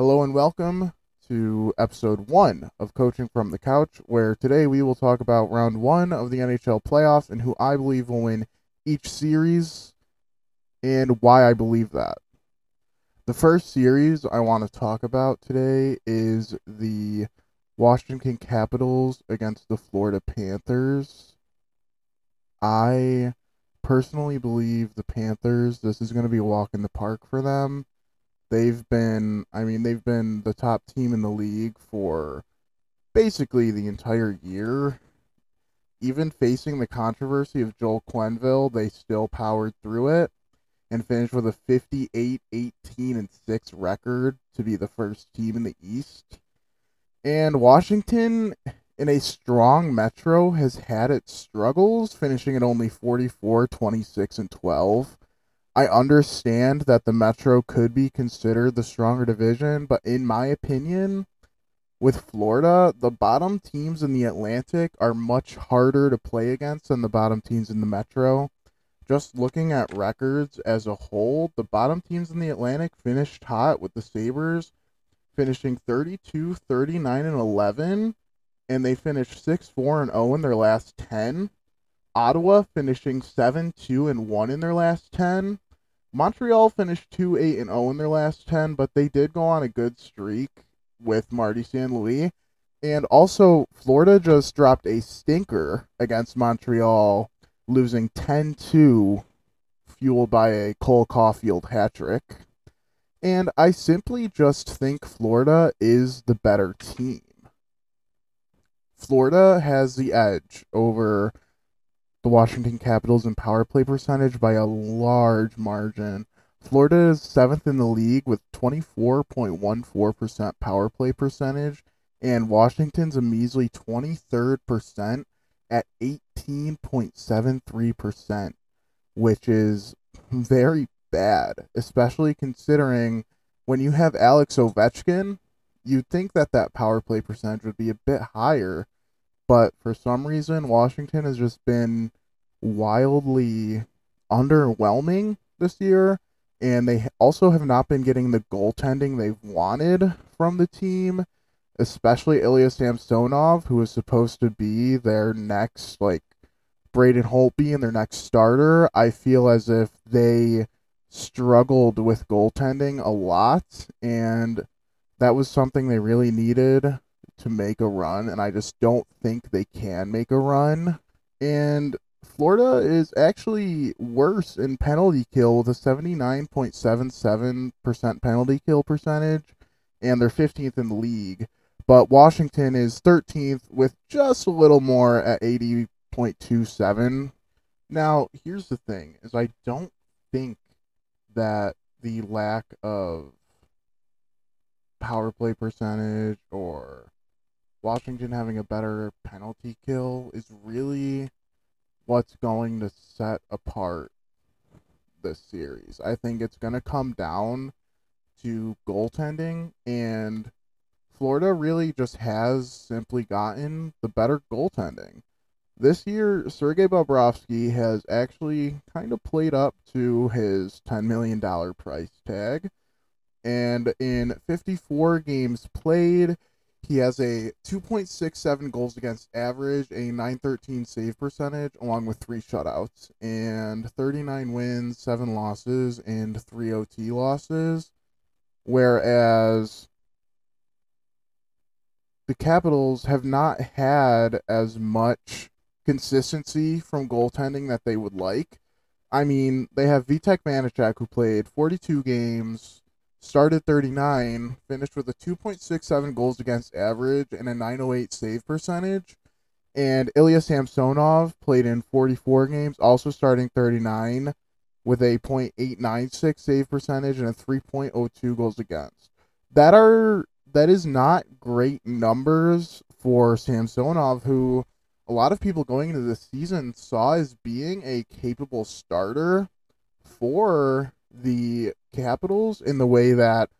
Hello and welcome to episode one of Coaching from the Couch, where today we will talk about round one of the NHL playoffs and who I believe will win each series and why I believe that. The first series I want to talk about today is the Washington Capitals against the Florida Panthers. I personally believe the Panthers, this is going to be a walk in the park for them. They've been, I mean, they've been the top team in the league for basically the entire year. Even facing the controversy of Joel Quenneville, they still powered through it and finished with a 58 18 and 6 record to be the first team in the East. And Washington, in a strong Metro, has had its struggles, finishing at only 44 26 and 12. I understand that the Metro could be considered the stronger division, but in my opinion, with Florida, the bottom teams in the Atlantic are much harder to play against than the bottom teams in the Metro. Just looking at records as a whole, the bottom teams in the Atlantic finished hot with the Sabres finishing 32, 39 and 11 and they finished 6-4 and 0 in their last 10. Ottawa finishing 7-2 and 1 in their last 10. Montreal finished 2-8 and 0 in their last 10, but they did go on a good streak with Marty. Louis. And also, Florida just dropped a stinker against Montreal, losing 10 2, fueled by a Cole Caufield hat trick. And I simply just think Florida is the better team. Florida has the edge over the Washington Capitals in power play percentage by a large margin. Florida is seventh in the league with 24.14% power play percentage, and Washington's a measly 23rd percent at 18.73%, which is very bad, especially considering when you have Alex Ovechkin, you'd think that that power play percentage would be a bit higher, but for some reason, Washington has just been wildly underwhelming this year, and they also have not been getting the goaltending they've wanted from the team, especially Ilya Samsonov, who is supposed to be their next, like, Braden Holtby and their next starter. I feel as if they struggled with goaltending a lot, and that was something they really needed to make a run, and I just don't think they can make a run. And Florida is actually worse in penalty kill with a 79.77% penalty kill percentage, and they're 15th in the league. But Washington is 13th with just a little more at 80.27. Now, here's the thing is I don't think that the lack of power play percentage or Washington having a better penalty kill is really what's going to set apart this series. I think it's going to come down to goaltending, and Florida really just has simply gotten the better goaltending. This year, Sergei Bobrovsky has actually kind of played up to his $10 million price tag. And in 54 games played, he has a 2.67 goals against average, a 913 save percentage, along with three shutouts, and 39 wins, seven losses, and three OT losses. Whereas the Capitals have not had as much consistency from goaltending that they would like. I mean, they have Vitek Vanecek who played 42 games, started 39, finished with a 2.67 goals against average and a 908 save percentage. And Ilya Samsonov played in 44 games, also starting 39 with a .896 save percentage and a 3.02 goals against. That are that is not great numbers for Samsonov who a lot of people going into the season saw as being a capable starter for the Capitals in the way that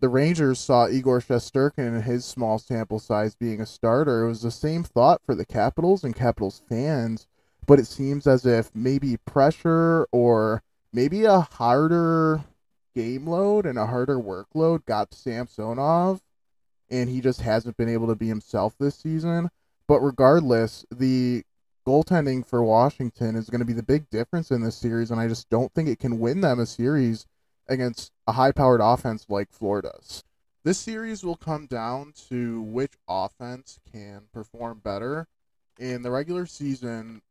the Rangers saw Igor Shesterkin and his small sample size being a starter. It was the same thought for the Capitals and Capitals fans, but it seems as if maybe pressure or maybe a harder game load and a harder workload got Samsonov, and he just hasn't been able to be himself this season. But regardless, the goaltending for Washington is going to be the big difference in this series, and I just don't think it can win them a series against a high powered offense like Florida's. This series will come down to which offense can perform better. In the regular season,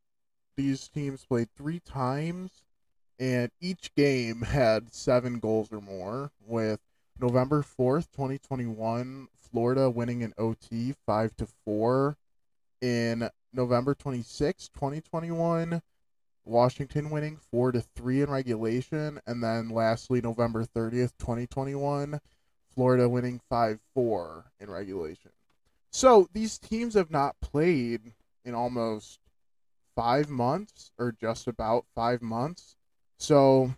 these teams played three times, and each game had seven goals or more, with November 4th, 2021, Florida winning in OT 5 to 4. In November 26th, 2021, Washington winning 4 to 3 in regulation, and then lastly November 30th, 2021, Florida winning 5-4 in regulation. So, these teams have not played in almost 5 months or just about 5 months. So,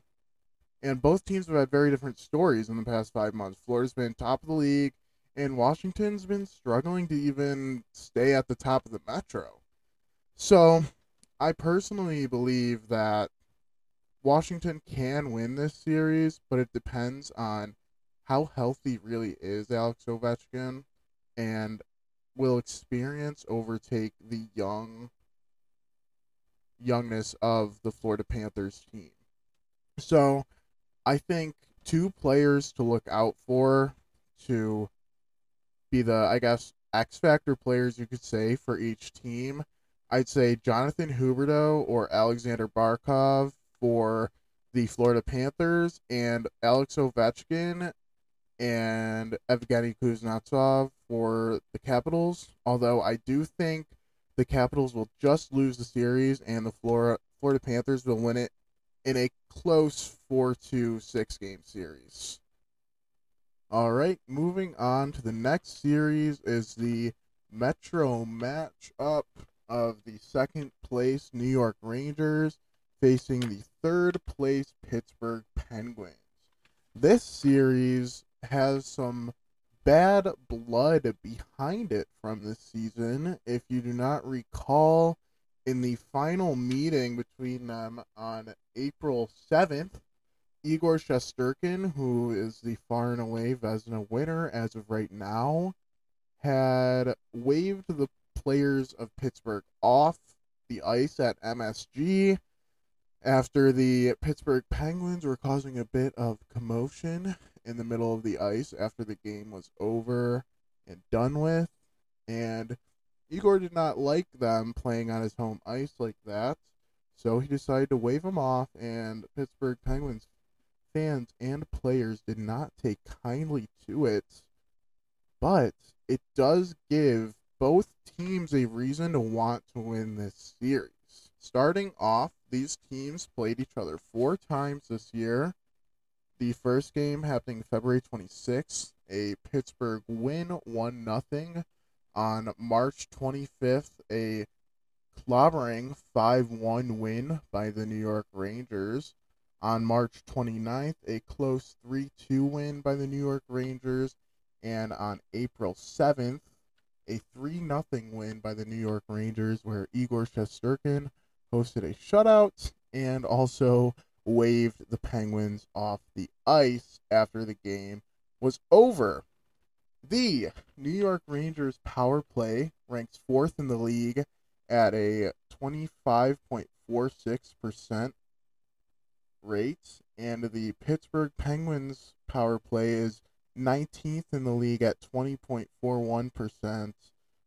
and both teams have had very different stories in the past 5 months. Florida's been top of the league and Washington's been struggling to even stay at the top of the metro. So, I personally believe that Washington can win this series, but it depends on how healthy really is Alex Ovechkin and will experience overtake the young youngness of the Florida Panthers team. So, I think two players to look out for to be the I guess X factor players you could say for each team I'd say Jonathan Huberdeau or Alexander Barkov for the Florida Panthers and Alex Ovechkin and Evgeny Kuznetsov for the Capitals. Although I do think the Capitals will just lose the series and the Florida Florida Panthers will win it in a close 4 to 6 game series. All right, moving on to the next series is the Metro matchup of the second place New York Rangers facing the third place Pittsburgh Penguins. This series has some bad blood behind it from this season. If you do not recall, in the final meeting between them on April 7th, Igor Shesterkin, who is the far and away Vezina winner as of right now, had waved the players of Pittsburgh off the ice at MSG after the Pittsburgh Penguins were causing a bit of commotion in the middle of the ice after the game was over and done with. And Igor did not like them playing on his home ice like that. So he decided to wave them off, and Pittsburgh Penguins fans and players did not take kindly to it. But it does give both teams a reason to want to win this series. Starting off, these teams played each other four times this year. The first game happening February 26th, a Pittsburgh win 1 0. On March 25th, a clobbering 5 1 win by the New York Rangers. On March 29th, a close 3 2 win by the New York Rangers. And on April 7th, a 3 0 win by the New York Rangers, where Igor Shesterkin hosted a shutout and also waved the Penguins off the ice after the game was over. The New York Rangers power play ranks fourth in the league at a 25.46% rate, and the Pittsburgh Penguins power play is 19th in the league at 20.41%.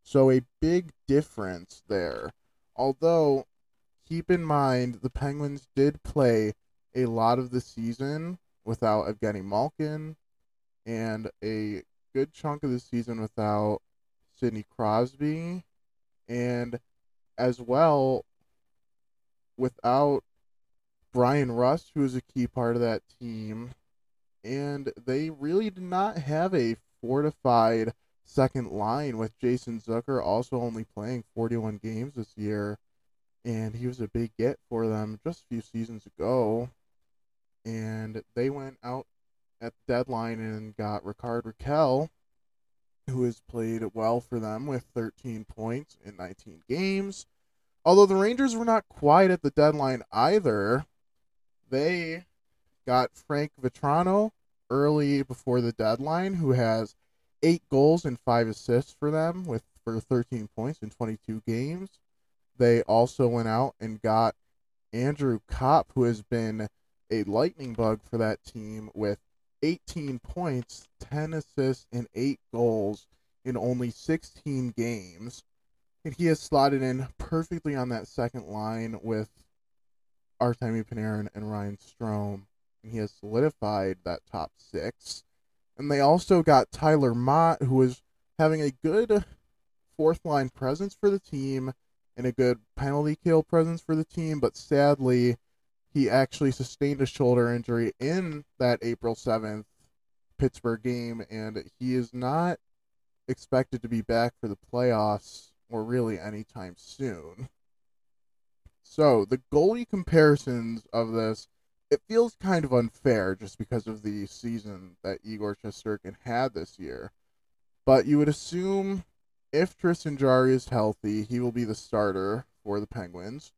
So a big difference there. Although, keep in mind, the Penguins did play a lot of the season without Evgeny Malkin and a good chunk of the season without Sidney Crosby and as well without Bryan Rust, who is a key part of that team, and they really did not have a fortified second line with Jason Zucker also only playing 41 games this year. And he was a big get for them just a few seasons ago. And they went out at the deadline and got Rickard Rakell, who has played well for them with 13 points in 19 games. Although the Rangers were not quite at the deadline either, they got Frank Vatrano early before the deadline, who has eight goals and five assists for them with for 13 points in 22 games. They also went out and got Andrew Copp, who has been a lightning bug for that team with 18 points, 10 assists, and 8 goals in only 16 games. And he has slotted in perfectly on that second line with Artemi Panarin and Ryan Strome. He has solidified that top six. And they also got Tyler Motte, who is having a good fourth line presence for the team and a good penalty kill presence for the team, but sadly, he actually sustained a shoulder injury in that April 7th Pittsburgh game, and he is not expected to be back for the playoffs or really anytime soon. So, the goalie comparisons of this, it feels kind of unfair just because of the season that Igor Shesterkin had this year. But you would assume if Tristan Jarry is healthy, he will be the starter for the Penguins.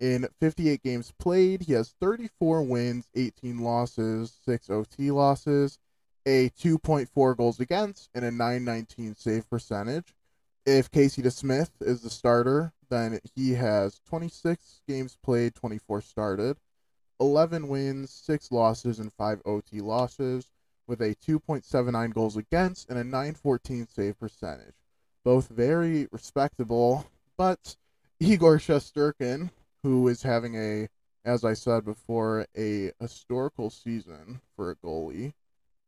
In 58 games played, he has 34 wins, 18 losses, 6 OT losses, a 2.4 goals against, and a 919 save percentage. If Casey DeSmith is the starter, then he has 26 games played, 24 started, 11 wins, 6 losses, and 5 OT losses, with a 2.79 goals against and a 914 save percentage both very respectable. But Igor Shesterkin, who is having a, as I said before, a historical season for a goalie,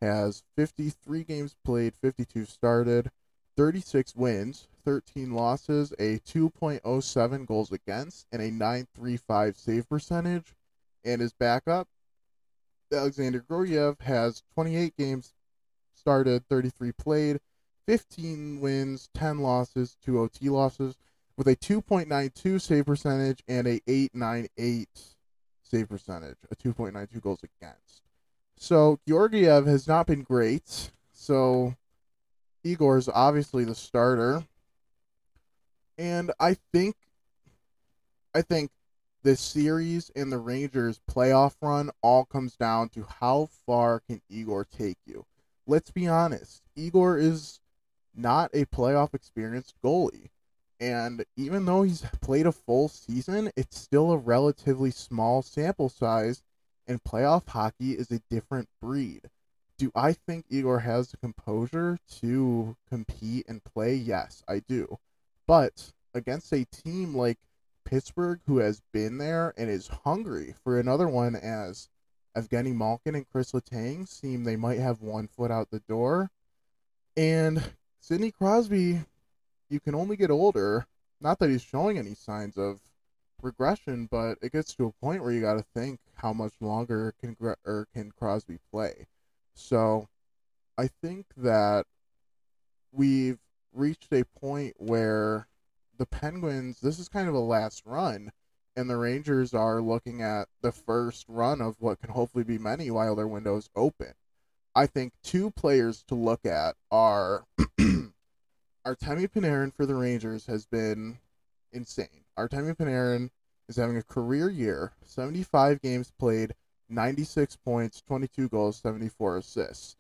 has 53 games played, 52 started, 36 wins, 13 losses, a 2.07 goals against, and a 935 save percentage. And his backup, Alexander Georgiev, has 28 games started, 33 played, 15 wins, 10 losses, 2 OT losses, with a 2.92 save percentage and a 898 save percentage, a 2.92 goals against. So Georgiev has not been great. So Igor is obviously the starter. And I think I think this series and the Rangers playoff run all comes down to how far can Igor take you. Let's be honest. Igor is not a playoff experienced goalie. And even though he's played a full season, it's still a relatively small sample size, and playoff hockey is a different breed. Do I think Igor has the composure to compete and play? Yes, I do. But against a team like Pittsburgh, who has been there and is hungry for another one, as Evgeny Malkin and Chris Letang seem they might have one foot out the door, and Sidney Crosby, you can only get older. Not that he's showing any signs of regression, but it gets to a point where you got to think how much longer can or can Crosby play. So, I think that we've reached a point where the Penguins, this is kind of a last run, and the Rangers are looking at the first run of what can hopefully be many while their window's open. I think two players to look at are Artemi Panarin for the Rangers has been insane. Artemi Panarin is having a career year, 75 games played, 96 points, 22 goals, 74 assists.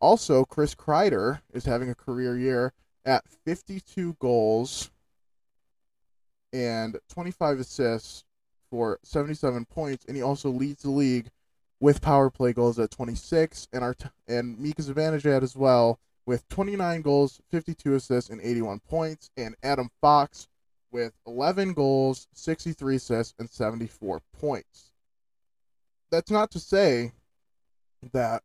Also, Chris Kreider is having a career year at 52 goals and 25 assists for 77 points, and he also leads the league with power play goals at 26, and our and Mika Zibanejad as well with 29 goals, 52 assists, and 81 points, and Adam Fox with 11 goals, 63 assists, and 74 points. That's not to say that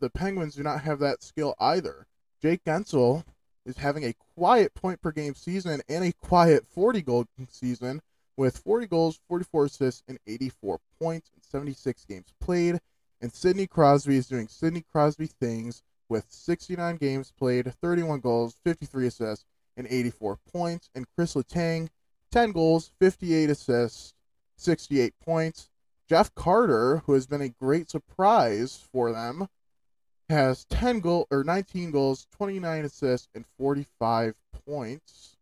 the Penguins do not have that skill either. Jake Guentzel is having a quiet point per game season and a quiet 40 goal season with 40 goals, 44 assists, and 84 points in 76 games played. And Sidney Crosby is doing Sidney Crosby things with 69 games played, 31 goals, 53 assists, and 84 points. And Chris Letang, 10 goals, 58 assists, 68 points. Jeff Carter, who has been a great surprise for them, has 10 goal or 19 goals, 29 assists, and 45 points.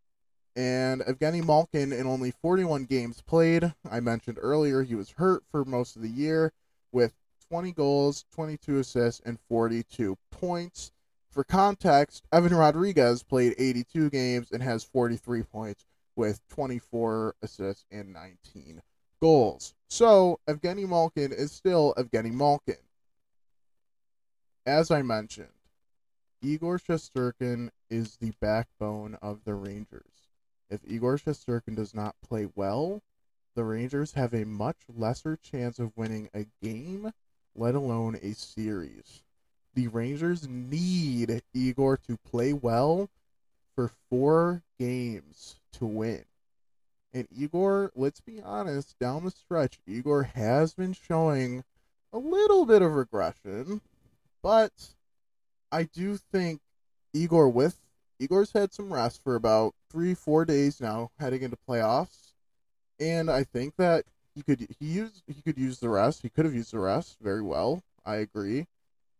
And Evgeny Malkin, in only 41 games played, I mentioned earlier he was hurt for most of the year with 20 goals, 22 assists, and 42 points. For context, Evan Rodrigues played 82 games and has 43 points with 24 assists and 19 goals. So, Evgeny Malkin is still Evgeny Malkin. As I mentioned, Igor Shesterkin is the backbone of the Rangers. If Igor Shesterkin does not play well, the Rangers have a much lesser chance of winning a game, let alone a series. The Rangers need Igor to play well for four games to win. And Igor, let's be honest, down the stretch, Igor has been showing a little bit of regression, but I do think Igor with Igor's had some rest for about three, four days now, heading into playoffs, and I think that he could he use he could use the rest. He could have used the rest very well. I agree,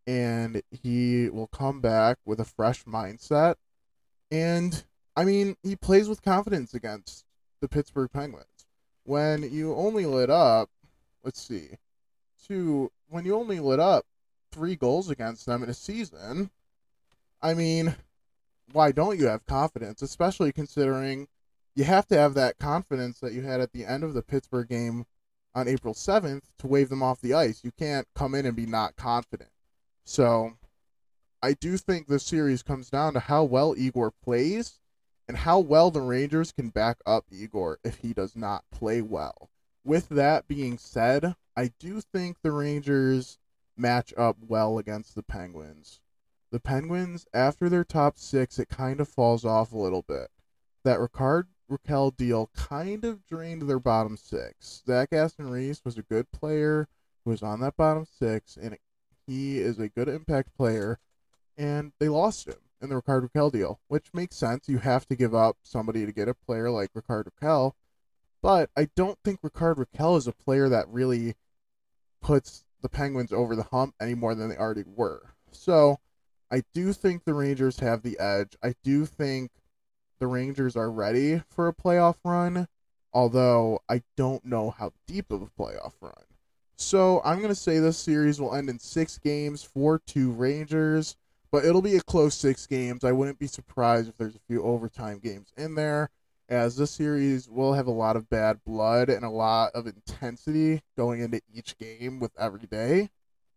and he will come back with a fresh mindset. And I mean, he plays with confidence against the Pittsburgh Penguins. When you only lit up, let's see, two when you only lit up three goals against them in a season, I mean, why don't you have confidence? Especially considering you have to have that confidence that you had at the end of the Pittsburgh game on April 7th to wave them off the ice. You can't come in and be not confident. So I do think the series comes down to how well Igor plays and how well the Rangers can back up Igor if he does not play well. With that being said, I do think the Rangers match up well against the Penguins. The Penguins, after their top six, it kind of falls off a little bit. That Rickard Rakell deal kind of drained their bottom six. Zach Aston Reese was a good player who was on that bottom six, and he is a good impact player, and they lost him in the Rickard Rakell deal, which makes sense. You have to give up somebody to get a player like Rickard Rakell, but I don't think Rickard Rakell is a player that really puts the Penguins over the hump any more than they already were. So I do think the Rangers have the edge. I do think the Rangers are ready for a playoff run, although I don't know how deep of a playoff run. So I'm going to say this series will end in six games, 4 2 Rangers, but it'll be a close six games. I wouldn't be surprised if there's a few overtime games in there, as this series will have a lot of bad blood and a lot of intensity going into each game with every day.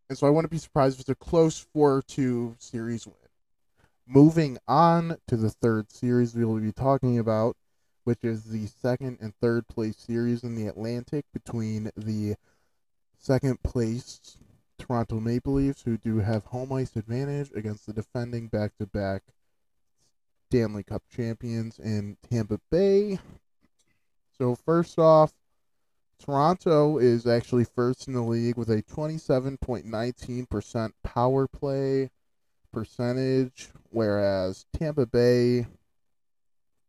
And so I wouldn't be surprised if it's a close 4 2 series win. Moving on to the third series we will be talking about, which is the second and third place series in the Atlantic between the second place Toronto Maple Leafs, who do have home ice advantage against the defending back to back Stanley Cup champions in Tampa Bay. So, first off, Toronto is actually first in the league with a 27.19% power play percentage, whereas Tampa Bay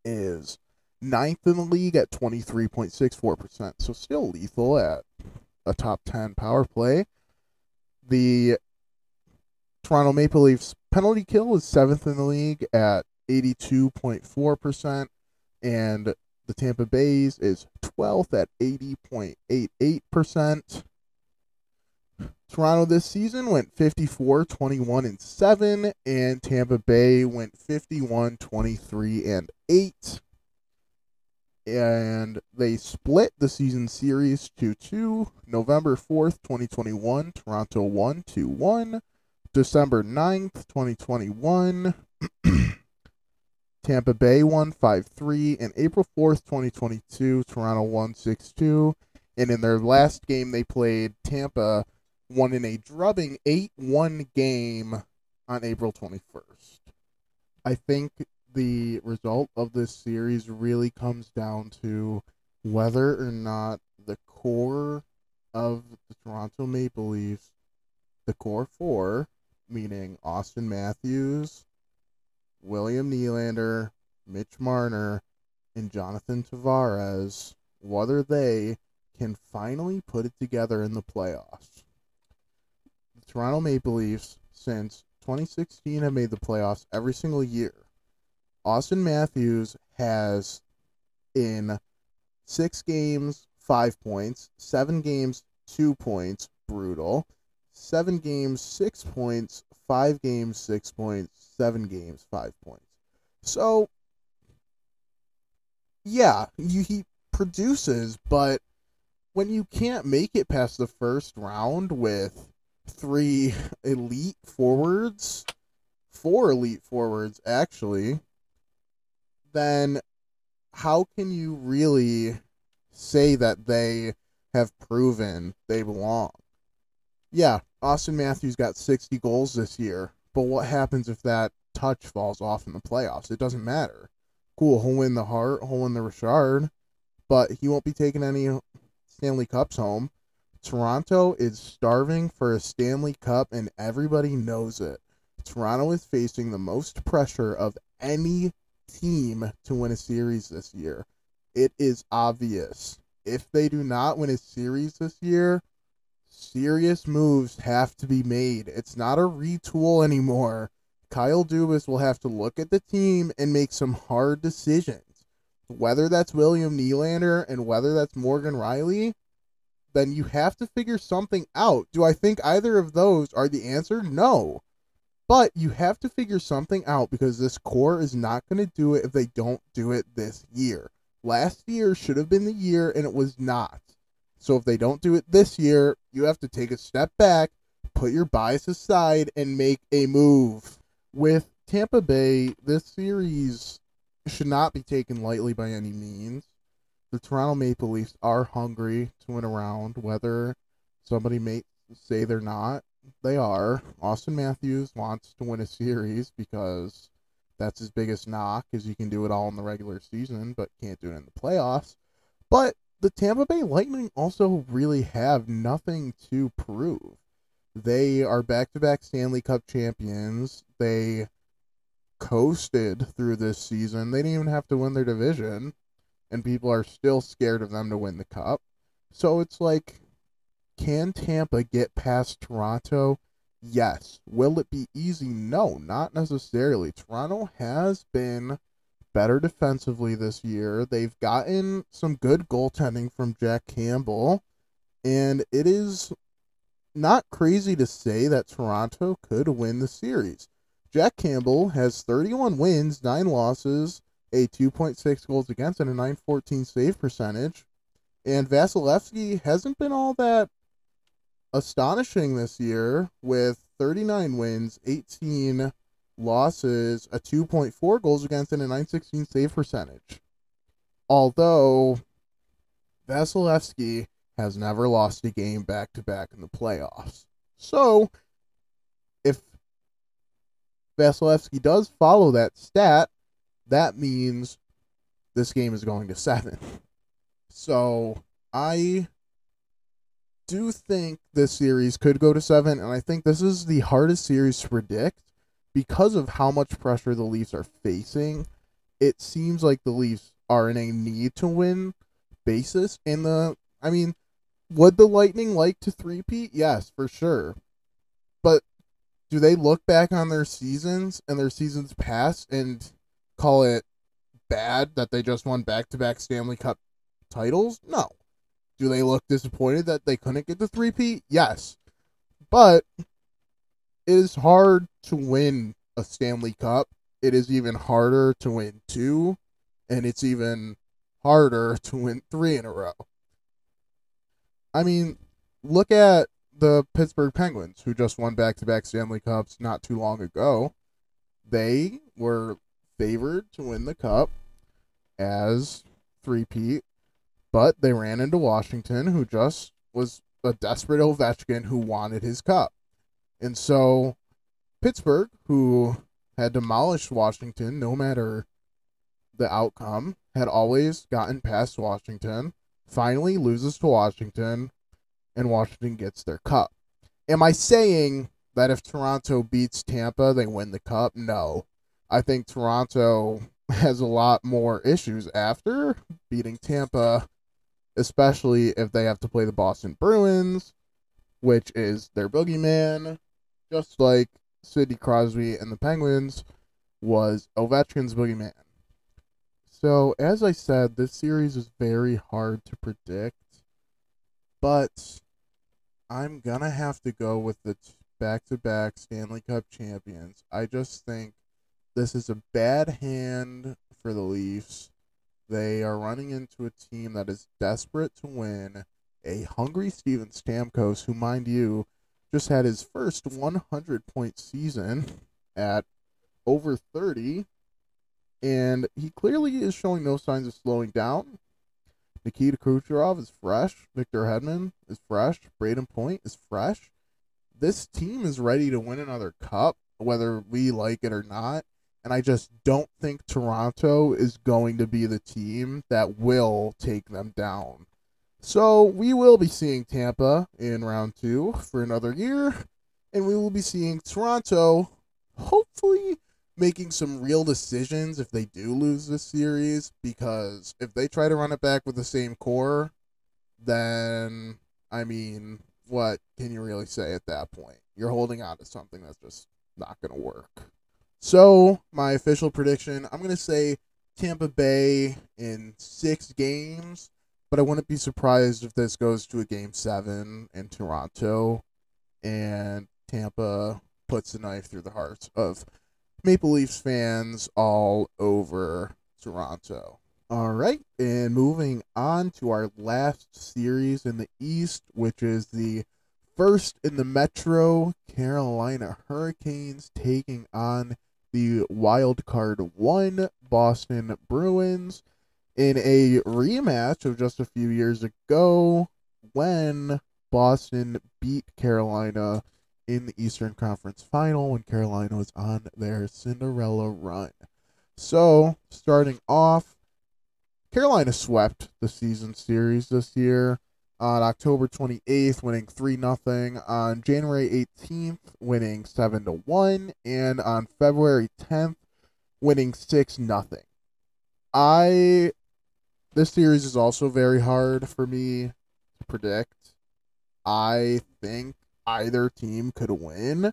is ninth in the league at 23.64%. So still lethal at a top 10 power play. The Toronto Maple Leafs penalty kill is seventh in the league at 82.4%, and the Tampa Bay's is 12th at 80.88%. Toronto this season went 54 21 and 7 and Tampa Bay went 51 23 and 8 and they split the season series 2-2 November 4th 2021 Toronto won 2-1 December 9th 2021 Tampa Bay won 5-3 and April 4th 2022 Toronto won 6-2 and in their last game they played Tampa won in a drubbing 8 1 game on April 21st. I think the result of this series really comes down to whether or not the core of the Toronto Maple Leafs, the core four, meaning Auston Matthews, William Nylander, Mitch Marner, and Jonathan Tavares, whether they can finally put it together in the playoffs. The Toronto Maple Leafs since 2016 have made the playoffs every single year. Auston Matthews has in six games, five points, seven games, two points, brutal. seven games, six points, five games, six points, seven games, five points. So, yeah, you, he produces, but when you can't make it past the first round with three elite forwards, four elite forwards actually, then how can you really say that they have proven they belong? Yeah, Auston Matthews got 60 goals this year, but what happens if that touch falls off in the playoffs? It doesn't matter. Cool, he'll win the Hart, he'll win the Richard, but he won't be taking any Stanley Cups home. Toronto is starving for a Stanley Cup, and everybody knows it. Toronto is facing the most pressure of any team to win a series this year. It is obvious. If they do not win a series this year, serious moves have to be made. It's not a retool anymore. Kyle Dubas will have to look at the team and make some hard decisions. Whether that's William Nylander and whether that's Morgan Rielly, then you have to figure something out. Do I think either of those are the answer? No. But you have to figure something out because this core is not going to do it if they don't do it this year. Last year should have been the year and it was not. So if they don't do it this year, you have to take a step back, put your bias aside, and make a move. With Tampa Bay, this series should not be taken lightly by any means the Toronto Maple Leafs are hungry to win a round, whether somebody may say they're not. They are. Auston Matthews wants to win a series because that's his biggest knock is he can do it all in the regular season, but can't do it in the playoffs. But the Tampa Bay Lightning also really have nothing to prove. They are back to back Stanley Cup champions. They coasted through this season. They didn't even have to win their division and people are still scared of them to win the cup. So it's like, can Tampa get past Toronto? Yes. Will it be easy? No, not necessarily. Toronto has been better defensively this year. They've gotten some good goaltending from Jack Campbell, and it is not crazy to say that Toronto could win the series. Jack Campbell has 31 wins, 9 losses, a 2.6 goals against and a 914 save percentage. And Vasilevskiy hasn't been all that astonishing this year with 39 wins, 18 losses, a 2.4 goals against and a 916 save percentage. Although Vasilevskiy has never lost a game back to back in the playoffs. So, if Vasilevskiy does follow that stat, that means this game is going to seven. So I do think this series could go to seven, and I think this is the hardest series to predict because of how much pressure the Leafs are facing. It seems like the Leafs are in a need to win basis. And the, I mean, would the Lightning like to three-peat? Yes, for sure. But do they look back on their seasons and their seasons past and call it bad that they just won back to back Stanley Cup titles? No. Do they look disappointed that they couldn't get the three-peat? Yes. But it is hard to win a Stanley Cup. It is even harder to win two, and it's even harder to win three in a row. I mean, look at the Pittsburgh Penguins, who just won back to back Stanley Cups not too long ago. They were favored to win the cup as three-peat, but they ran into Washington, who just was a desperate Ovechkin who wanted his cup. And so Pittsburgh, who had demolished Washington no matter the outcome, had always gotten past Washington, finally loses to Washington, and Washington gets their cup. Am I saying that if Toronto beats Tampa, they win the cup? No. I think Toronto has a lot more issues after beating Tampa, especially if they have to play the Boston Bruins, which is their boogeyman, just like Sidney Crosby and the Penguins was Ovechkin's boogeyman. So, as I said, this series is very hard to predict, but I'm gonna have to go with the back to back Stanley Cup champions. I just think this is a bad hand for the Leafs. They are running into a team that is desperate to win. A hungry Steven Stamkos, who, mind you, just had his first 100 point season at over 30. And he clearly is showing no signs of slowing down. Nikita Kucherov is fresh. Victor Hedman is fresh. Brayden Point is fresh. This team is ready to win another cup, whether we like it or not. And I just don't think Toronto is going to be the team that will take them down. So we will be seeing Tampa in round two for another year. And we will be seeing Toronto hopefully making some real decisions if they do lose this series because if they try to run it back with the same core, then I mean, what can you really say at that point? You're holding on to something that's just not going to work. So, my official prediction, I'm going to say Tampa Bay in 6 games, but I wouldn't be surprised if this goes to a game 7 in Toronto and Tampa puts the knife through the hearts of Maple Leafs fans all over Toronto. All right, and moving on to our last series in the East, which is the first in the Metro Carolina Hurricanes taking on the wild card one Boston Bruins in a rematch of just a few years ago when Boston beat Carolina in the Eastern Conference Final when Carolina was on their Cinderella run. So, starting off, Carolina swept the season series this year on October 28th, winning 3 0, on January 18th, winning 7 to 1, and on February 10th, winning 6 0. I. This series is also very hard for me to predict. I think either team could win.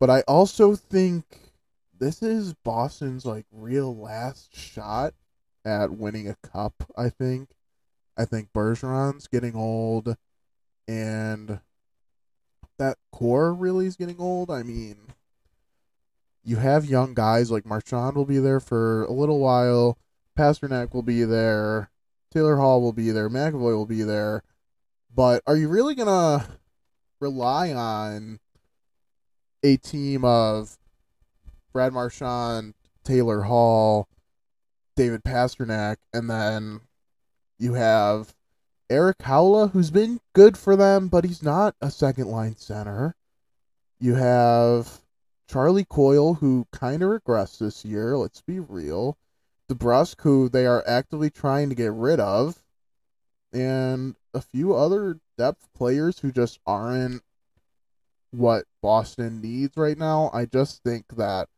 But I also think this is Boston's like real last shot at winning a cup, I think. I think Bergeron's getting old and that core really is getting old. I mean, you have young guys like Marchand will be there for a little while, Pastrnak will be there, Taylor Hall will be there, McAvoy will be there. But are you really gonna rely on a team of Brad Marchand, Taylor Hall, David Pastrnak, and then you have Erik Haula, who's been good for them, but he's not a second line center. You have Charlie Coyle, who kind of regressed this year, let's be real. DeBrusk, who they are actively trying to get rid of. And a few other depth players who just aren't what Boston needs right now. I just think that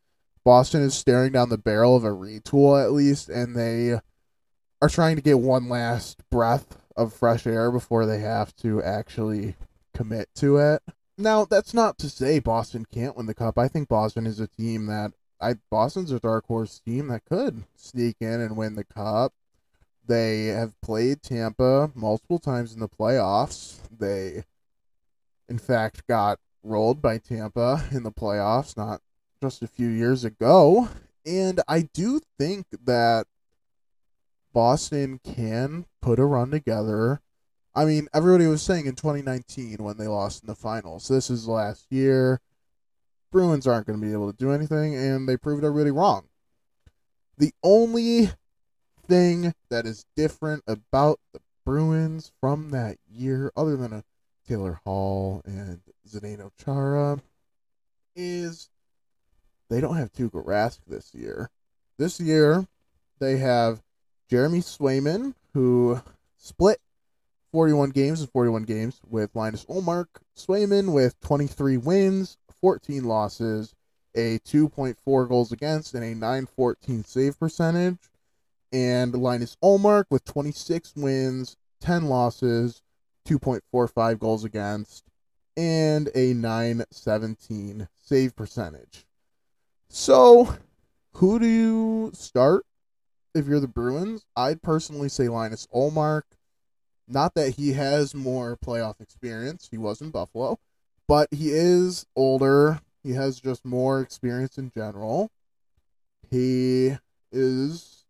Boston is staring down the barrel of a retool at least, and they are trying to get one last breath of fresh air before they have to actually commit to it. Now, that's not to say Boston can't win the cup. I think Boston is a team that I Boston's a dark horse team that could sneak in and win the cup. They have played Tampa multiple times in the playoffs. They, in fact, got rolled by Tampa in the playoffs not just a few years ago. And I do think that Boston can put a run together. I mean, everybody was saying in 2019 when they lost in the finals, this is last year. Bruins aren't going to be able to do anything, and they proved everybody wrong. The only thing that is different about the Bruins from that year, other than a Taylor Hall and Zdeno Chara, is they don't have Tuukka Rask this year. This year, they have Jeremy Swayman, who split 41 games and 41 games with Linus Ullmark, Swayman with 23 wins, 14 losses, a 2.4 goals against, and a 914 save percentage and Linus Ullmark with 26 wins, 10 losses, 2.45 goals against, and a 917 save percentage. So, who do you start if you're the Bruins? I'd personally say Linus Ullmark. Not that he has more playoff experience, he was in Buffalo, but he is older. He has just more experience in general. He is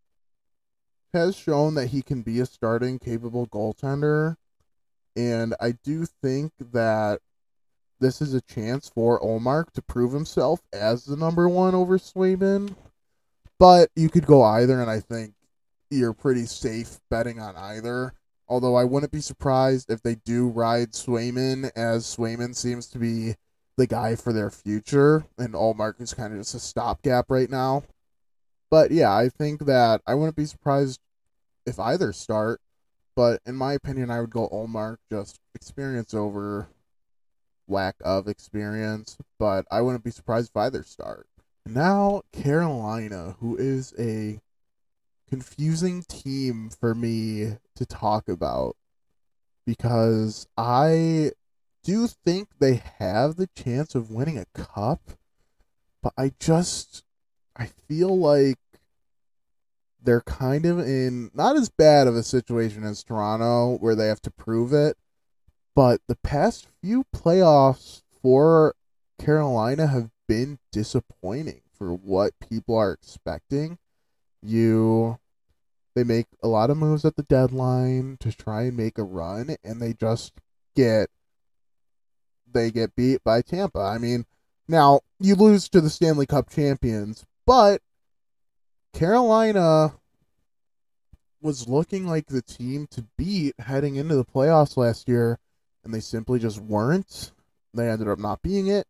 has shown that he can be a starting capable goaltender. And I do think that this is a chance for Ullmark to prove himself as the number one over Swayman. But you could go either, and I think you're pretty safe betting on either. Although I wouldn't be surprised if they do ride Swayman, as Swayman seems to be the guy for their future, and Ullmark is kind of just a stopgap right now. But yeah, I think that I wouldn't be surprised if either start. But in my opinion, I would go Ullmark, just experience over lack of experience. But I wouldn't be surprised if either start. Now, Carolina, who is a confusing team for me to talk about because I do think they have the chance of winning a cup, but I just I feel like they're kind of in not as bad of a situation as Toronto where they have to prove it, but the past few playoffs for Carolina have been disappointing for what people are expecting. You they make a lot of moves at the deadline to try and make a run and they just get they get beat by Tampa. I mean, now you lose to the Stanley Cup champions, but Carolina was looking like the team to beat heading into the playoffs last year, and they simply just weren't. They ended up not being it.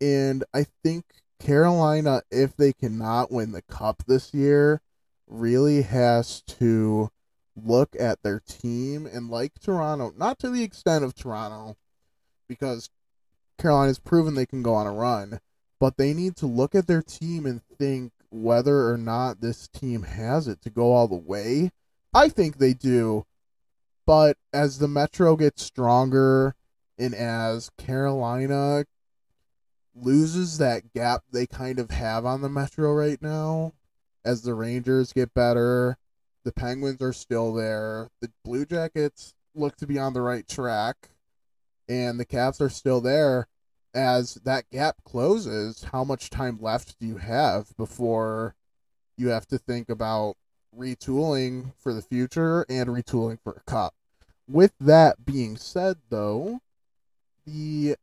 And I think Carolina, if they cannot win the cup this year, really has to look at their team and like Toronto, not to the extent of Toronto, because Carolina's proven they can go on a run, but they need to look at their team and think whether or not this team has it to go all the way. I think they do, but as the Metro gets stronger and as Carolina loses that gap they kind of have on the Metro right now, as the Rangers get better, the Penguins are still there, the Blue Jackets look to be on the right track, and the Caps are still there. As that gap closes, how much time left do you have before you have to think about retooling for the future and retooling for a cup? With that being said, though, the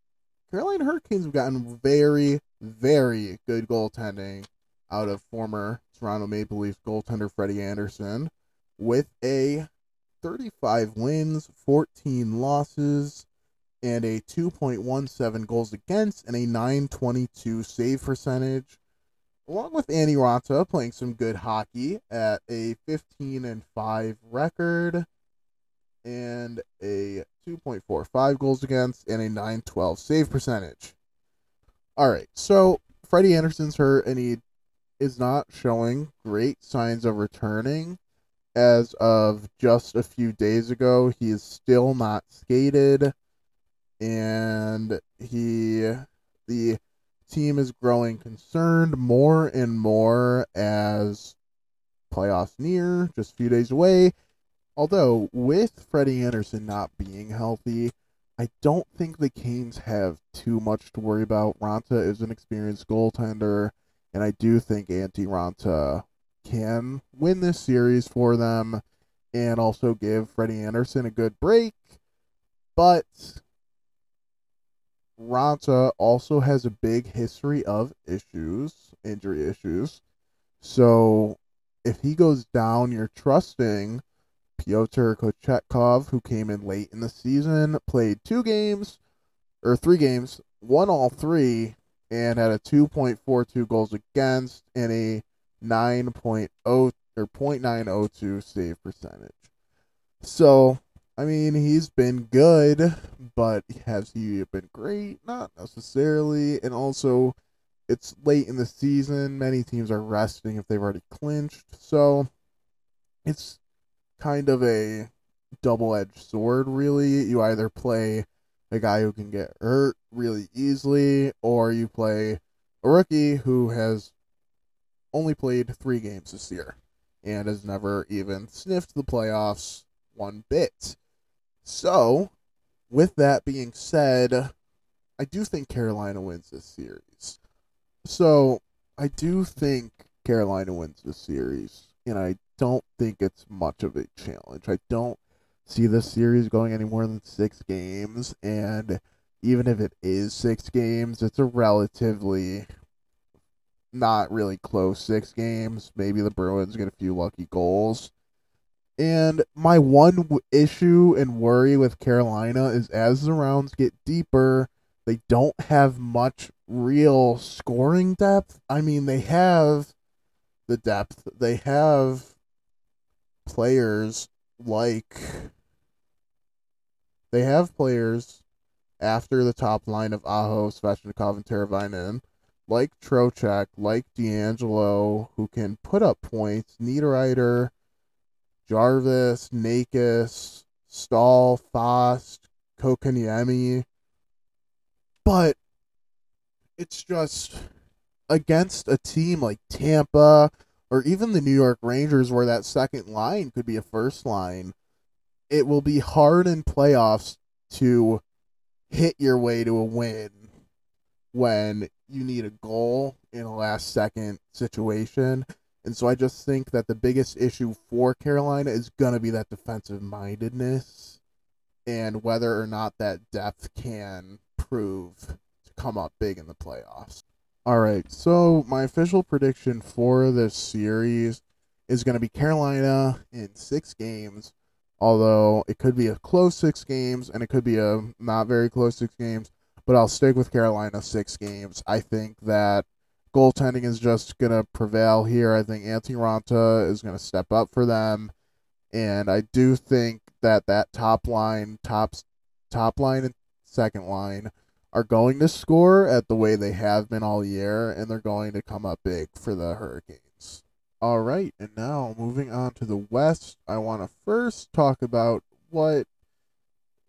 Carolina Hurricanes have gotten very, very good goaltending out of former Toronto Maple Leafs goaltender Freddie Andersen with a 35 wins, 14 losses, and a 2.17 goals against and a 922 save percentage. Along with Antti Raanta playing some good hockey at a 15 and 5 record and a 2.45 goals against and a 912 save percentage. All right, so Freddie Andersen's hurt and he is not showing great signs of returning. As of just a few days ago, he is still not skated, and he the team is growing concerned more and more as playoffs near, just a few days away. Although with Freddie Andersen not being healthy, I don't think the Canes have too much to worry about. Raanta is an experienced goaltender and I do think Antti Raanta can win this series for them and also give Freddie Andersen a good break. But Raanta also has a big history of issues, injury issues. So if he goes down, you're trusting Pyotr Kochetkov, who came in late in the season, played two games or three games, won all three, and had a 2.42 goals against and a 9.0 or 0.902 save percentage. So, I mean, he's been good, but has he been great? Not necessarily. And also, it's late in the season. Many teams are resting if they've already clinched. So, it's kind of a double edged sword, really. You either play a guy who can get hurt really easily, or you play a rookie who has only played three games this year and has never even sniffed the playoffs one bit. So, with that being said, I do think Carolina wins this series. So, I do think Carolina wins this series, and I don't think it's much of a challenge. I don't see this series going any more than six games, and even if it is six games, it's a relatively not really close six games. Maybe the Bruins get a few lucky goals. And my one w- issue and worry with Carolina is as the rounds get deeper, they don't have much real scoring depth. I mean, they have the depth, they have players like. They have players after the top line of Aho, Svechnikov, and Teravainen, like Trocheck, like DeAngelo, who can put up points. Niederreiter, Jarvis, Necas, Staal, Fast, Kotkaniemi. But it's just against a team like Tampa or even the New York Rangers, where that second line could be a first line. It will be hard in playoffs to hit your way to a win when you need a goal in a last second situation. And so I just think that the biggest issue for Carolina is going to be that defensive mindedness and whether or not that depth can prove to come up big in the playoffs. All right, so my official prediction for this series is going to be Carolina in six games, although it could be a close six games and it could be a not very close six games, but I'll stick with Carolina six games. I think that goaltending is just going to prevail here. I think Antti Raanta is going to step up for them, and I do think that that top line, top top line and second line are going to score at the way they have been all year, and they're going to come up big for the Hurricanes. All right, and now moving on to the West, I want to first talk about what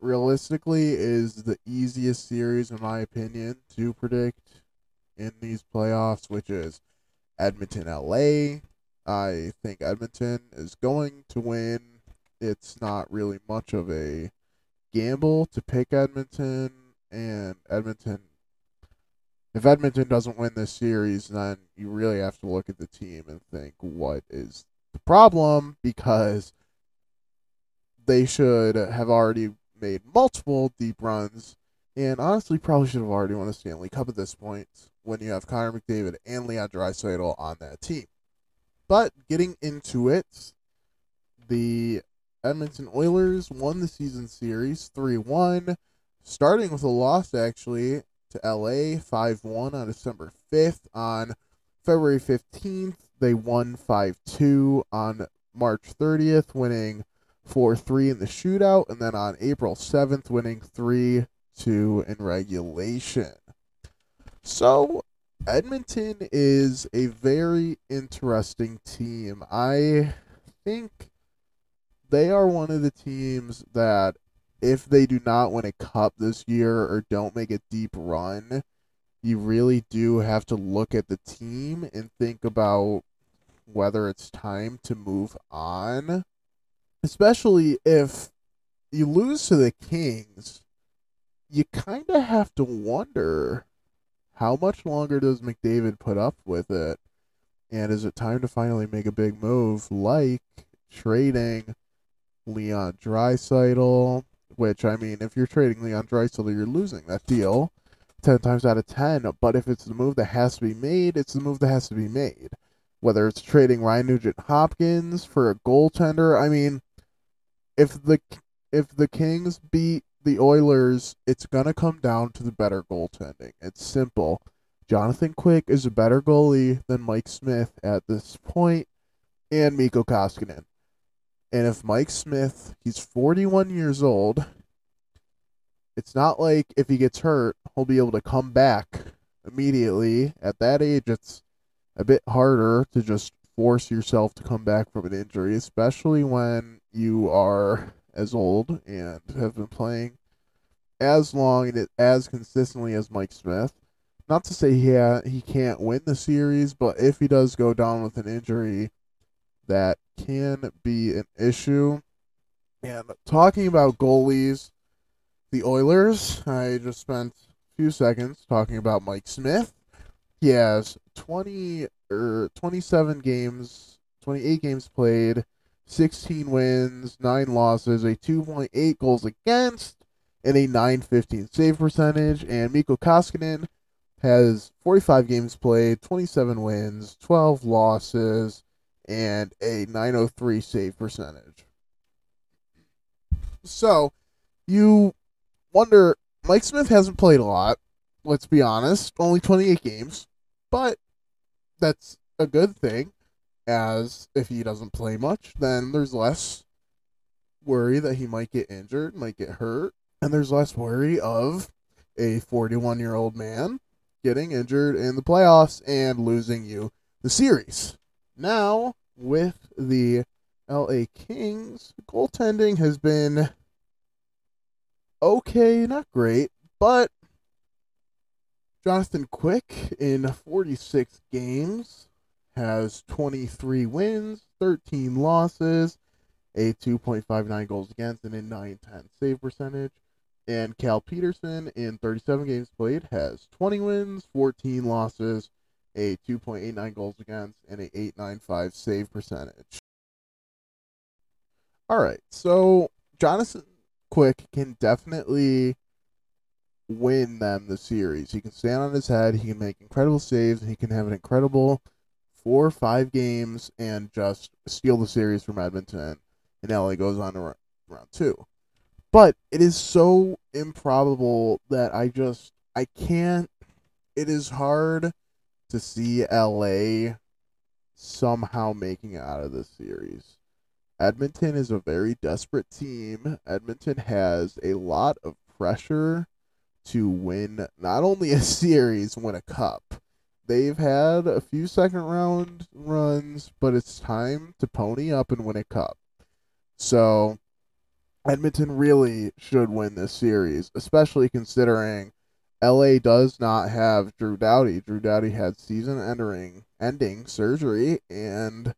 realistically is the easiest series, in my opinion, to predict in these playoffs, which is Edmonton LA. I think Edmonton is going to win. It's not really much of a gamble to pick Edmonton, and Edmonton. If Edmonton doesn't win this series, then you really have to look at the team and think what is the problem because they should have already made multiple deep runs and honestly probably should have already won a Stanley Cup at this point when you have Connor McDavid and Leon Draisaitl on that team. But getting into it, the Edmonton Oilers won the season series 3-1, starting with a loss actually to LA 5-1 on December 5th. On February 15th, they won 5-2 on March 30th, winning 4 3 in the shootout, and then on April 7th, winning 3 2 in regulation. So, Edmonton is a very interesting team. I think they are one of the teams that, if they do not win a cup this year or don't make a deep run, you really do have to look at the team and think about whether it's time to move on especially if you lose to the Kings, you kind of have to wonder how much longer does McDavid put up with it? And is it time to finally make a big move like trading Leon Draisaitl? Which, I mean, if you're trading Leon Draisaitl, you're losing that deal 10 times out of 10. But if it's the move that has to be made, it's the move that has to be made. Whether it's trading Ryan Nugent Hopkins for a goaltender, I mean, if the if the Kings beat the Oilers, it's gonna come down to the better goaltending. It's simple. Jonathan Quick is a better goalie than Mike Smith at this point, and Mikko Koskinen. And if Mike Smith, he's 41 years old, it's not like if he gets hurt, he'll be able to come back immediately. At that age, it's a bit harder to just force yourself to come back from an injury, especially when you are as old and have been playing as long and as consistently as Mike Smith. Not to say he ha- he can't win the series, but if he does go down with an injury, that can be an issue. And talking about goalies, the Oilers, I just spent a few seconds talking about Mike Smith. He has 20 or er, 27 games, 28 games played, 16 wins, 9 losses, a 2.8 goals against, and a 915 save percentage. And Mikko Koskinen has 45 games played, 27 wins, 12 losses, and a 903 save percentage. So, you wonder Mike Smith hasn't played a lot, let's be honest, only 28 games, but that's a good thing as if he doesn't play much, then there's less worry that he might get injured, might get hurt, and there's less worry of a 41 year old man getting injured in the playoffs and losing you the series. Now, with the LA Kings, goaltending has been okay, not great, but Jonathan Quick in 46 games has 23 wins, 13 losses, a 2.59 goals against, and a 910 save percentage. And Cal Petersen in 37 games played has 20 wins, 14 losses, a 2.89 goals against, and a 895 save percentage. All right, so Jonathan Quick can definitely win them the series. He can stand on his head, he can make incredible saves, and he can have an incredible four or five games and just steal the series from Edmonton. And LA goes on to round two. But it is so improbable that I just I can't. It is hard to see LA somehow making it out of this series. Edmonton is a very desperate team. Edmonton has a lot of pressure to win not only a series, win a cup. They've had a few second round runs, but it's time to pony up and win a cup. So Edmonton really should win this series, especially considering LA does not have Drew Doughty. Drew Doughty had season entering ending surgery and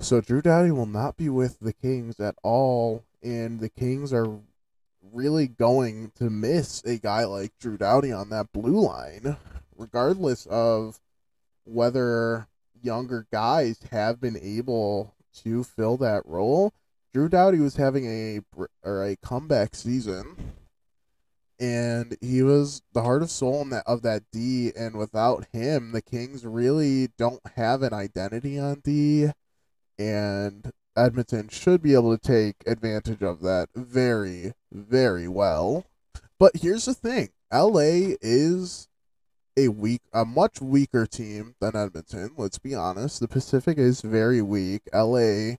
so Drew Doughty will not be with the Kings at all, and the Kings are really going to miss a guy like Drew Doughty on that blue line, regardless of whether younger guys have been able to fill that role. Drew Doughty was having a or a comeback season, and he was the heart of soul that, of that D. And without him, the Kings really don't have an identity on D and Edmonton should be able to take advantage of that very, very well. But here's the thing LA is a weak, a much weaker team than Edmonton. Let's be honest. The Pacific is very weak. LA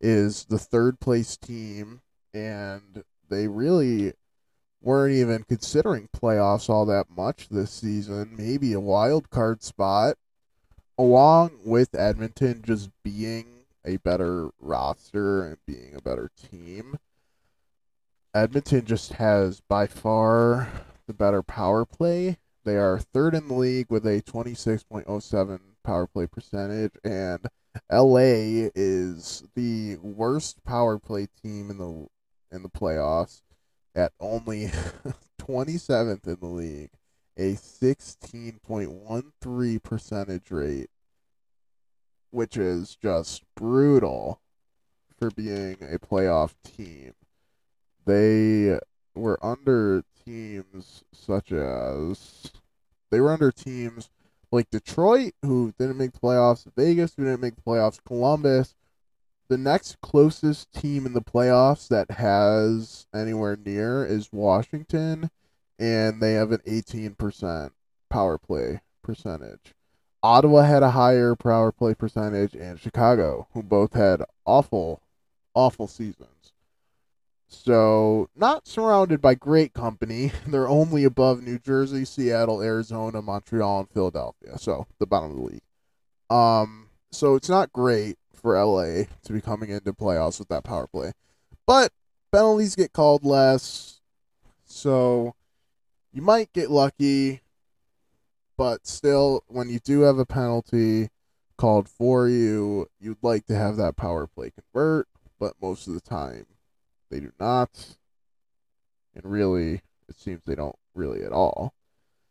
is the third place team, and they really weren't even considering playoffs all that much this season. Maybe a wild card spot, along with Edmonton just being a better roster and being a better team. Edmonton just has by far the better power play. They are third in the league with a 26.07 power play percentage, and LA is the worst power play team in the in the playoffs at only 27th in the league, a 16.13 percentage rate which is just brutal for being a playoff team. They were under teams such as they were under teams like Detroit, who didn't make the playoffs, Vegas, who didn't make the playoffs, Columbus. The next closest team in the playoffs that has anywhere near is Washington, and they have an 18% power play percentage. Ottawa had a higher power play percentage, and Chicago, who both had awful, awful seasons. So, not surrounded by great company. They're only above New Jersey, Seattle, Arizona, Montreal, and Philadelphia. So, the bottom of the league. Um, so it's not great for LA to be coming into playoffs with that power play. But penalties get called less. So you might get lucky but still, when you do have a penalty called for you, you'd like to have that power play convert. but most of the time they do not. And really, it seems they don't really at all.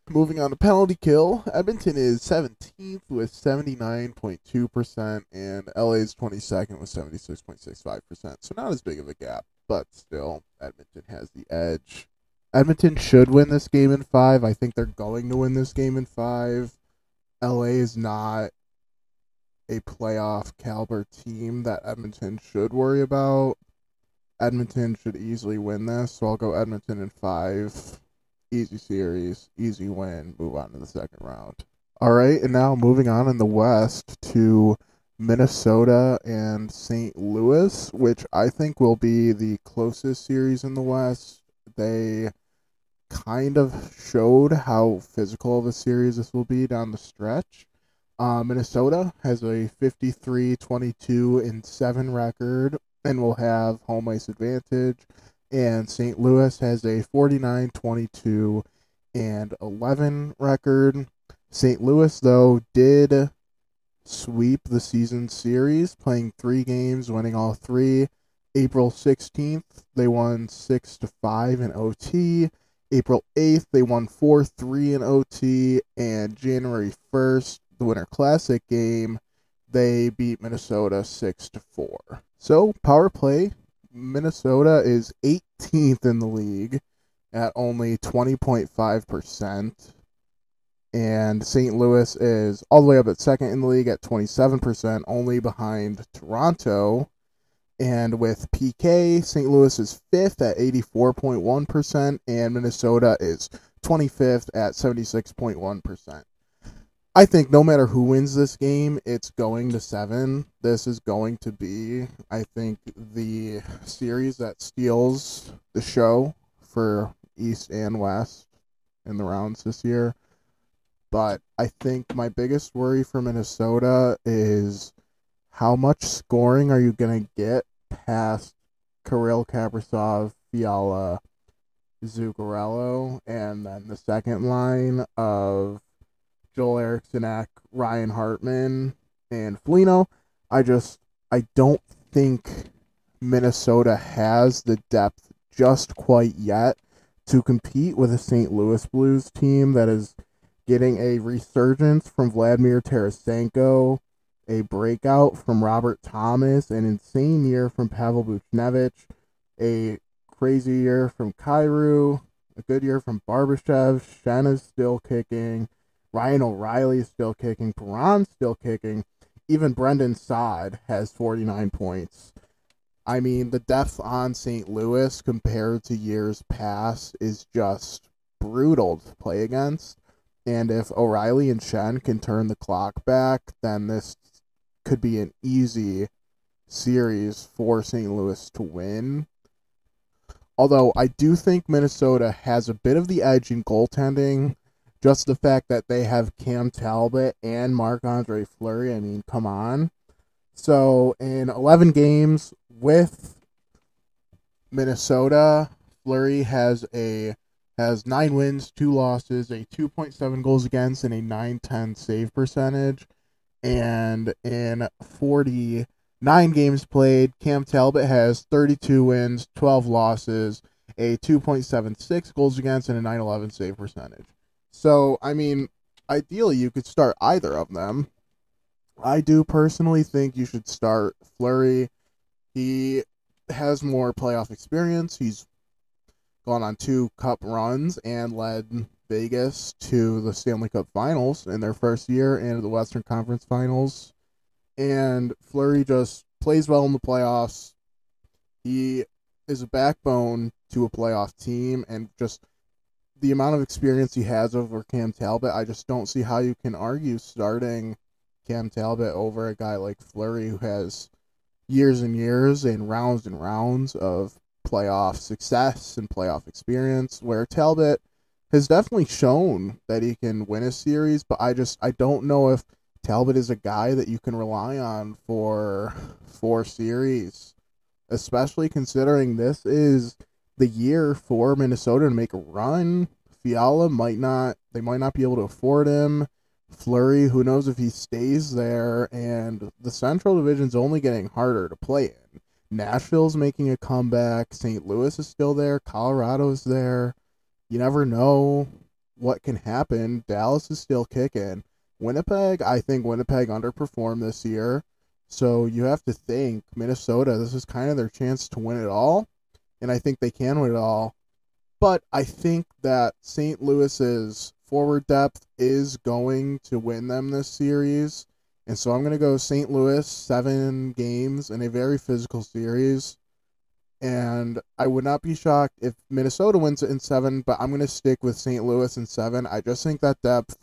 Moving on to penalty kill, Edmonton is 17th with 79.2%, and LA is 22nd with 76.65%. So not as big of a gap, but still, Edmonton has the edge. Edmonton should win this game in five. I think they're going to win this game in five. LA is not a playoff caliber team that Edmonton should worry about. Edmonton should easily win this, so I'll go Edmonton in five. Easy series, easy win, move on to the second round. All right, and now moving on in the West to Minnesota and St. Louis, which I think will be the closest series in the West. They kind of showed how physical of a series this will be down the stretch. Uh, Minnesota has a 53 22 and 7 record and will have home ice advantage. And St. Louis has a 49 22 and 11 record. St. Louis, though, did sweep the season series, playing three games, winning all three. April 16th, they won 6 to 5 in OT. April 8th, they won 4 3 in OT. And January 1st, the Winter Classic game, they beat Minnesota 6 to 4. So, power play, Minnesota is 18th in the league at only 20.5%. And St. Louis is all the way up at second in the league at 27%, only behind Toronto. And with PK, St. Louis is fifth at 84.1%, and Minnesota is 25th at 76.1%. I think no matter who wins this game, it's going to seven. This is going to be, I think, the series that steals the show for East and West in the rounds this year. But I think my biggest worry for Minnesota is how much scoring are you going to get past Kirill Kaprizov, Fiala, Zuccarello, and then the second line of Joel Eriksson Ryan Hartman, and Foligno. I just I don't think Minnesota has the depth just quite yet to compete with a St. Louis Blues team that is getting a resurgence from Vladimir Tarasenko, a breakout from Robert Thomas, an insane year from Pavel Buchnevich, a crazy year from Kyrou, a good year from Barbashev. Schenn still kicking. Ryan O'Reilly is still kicking. Perron's still kicking. Even Brandon Saad has 49 points. I mean, the depth on St. Louis compared to years past is just brutal to play against. And if O'Reilly and Schenn can turn the clock back, then this could be an easy series for St. Louis to win. Although I do think Minnesota has a bit of the edge in goaltending just the fact that they have Cam Talbot and Marc Andre Fleury, I mean, come on. So in 11 games with Minnesota, Fleury has a has nine wins, two losses, a 2.7 goals against, and a 910 save percentage. And in 49 games played, Cam Talbot has 32 wins, 12 losses, a 2.76 goals against, and a 911 save percentage. So, I mean, ideally, you could start either of them. I do personally think you should start Fleury. He has more playoff experience. He's gone on two cup runs and led Vegas to the Stanley Cup finals in their first year and the Western Conference finals. And Fleury just plays well in the playoffs. He is a backbone to a playoff team and just the amount of experience he has over Cam Talbot, I just don't see how you can argue starting Cam Talbot over a guy like Fleury who has years and years and rounds and rounds of playoff success and playoff experience where Talbot has definitely shown that he can win a series, but I just I don't know if Talbot is a guy that you can rely on for four series, especially considering this is the year for Minnesota to make a run. Fiala might not, they might not be able to afford him. Fleury, who knows if he stays there, and the Central Division's only getting harder to play in. Nashville's making a comeback. St. Louis is still there. Colorado's there. You never know what can happen. Dallas is still kicking. Winnipeg, I think Winnipeg underperformed this year. So you have to think Minnesota, this is kind of their chance to win it all. And I think they can win it all. But I think that St. Louis's forward depth is going to win them this series. And so I'm going to go St. Louis, seven games in a very physical series. And I would not be shocked if Minnesota wins it in seven, but I'm going to stick with St. Louis in seven. I just think that depth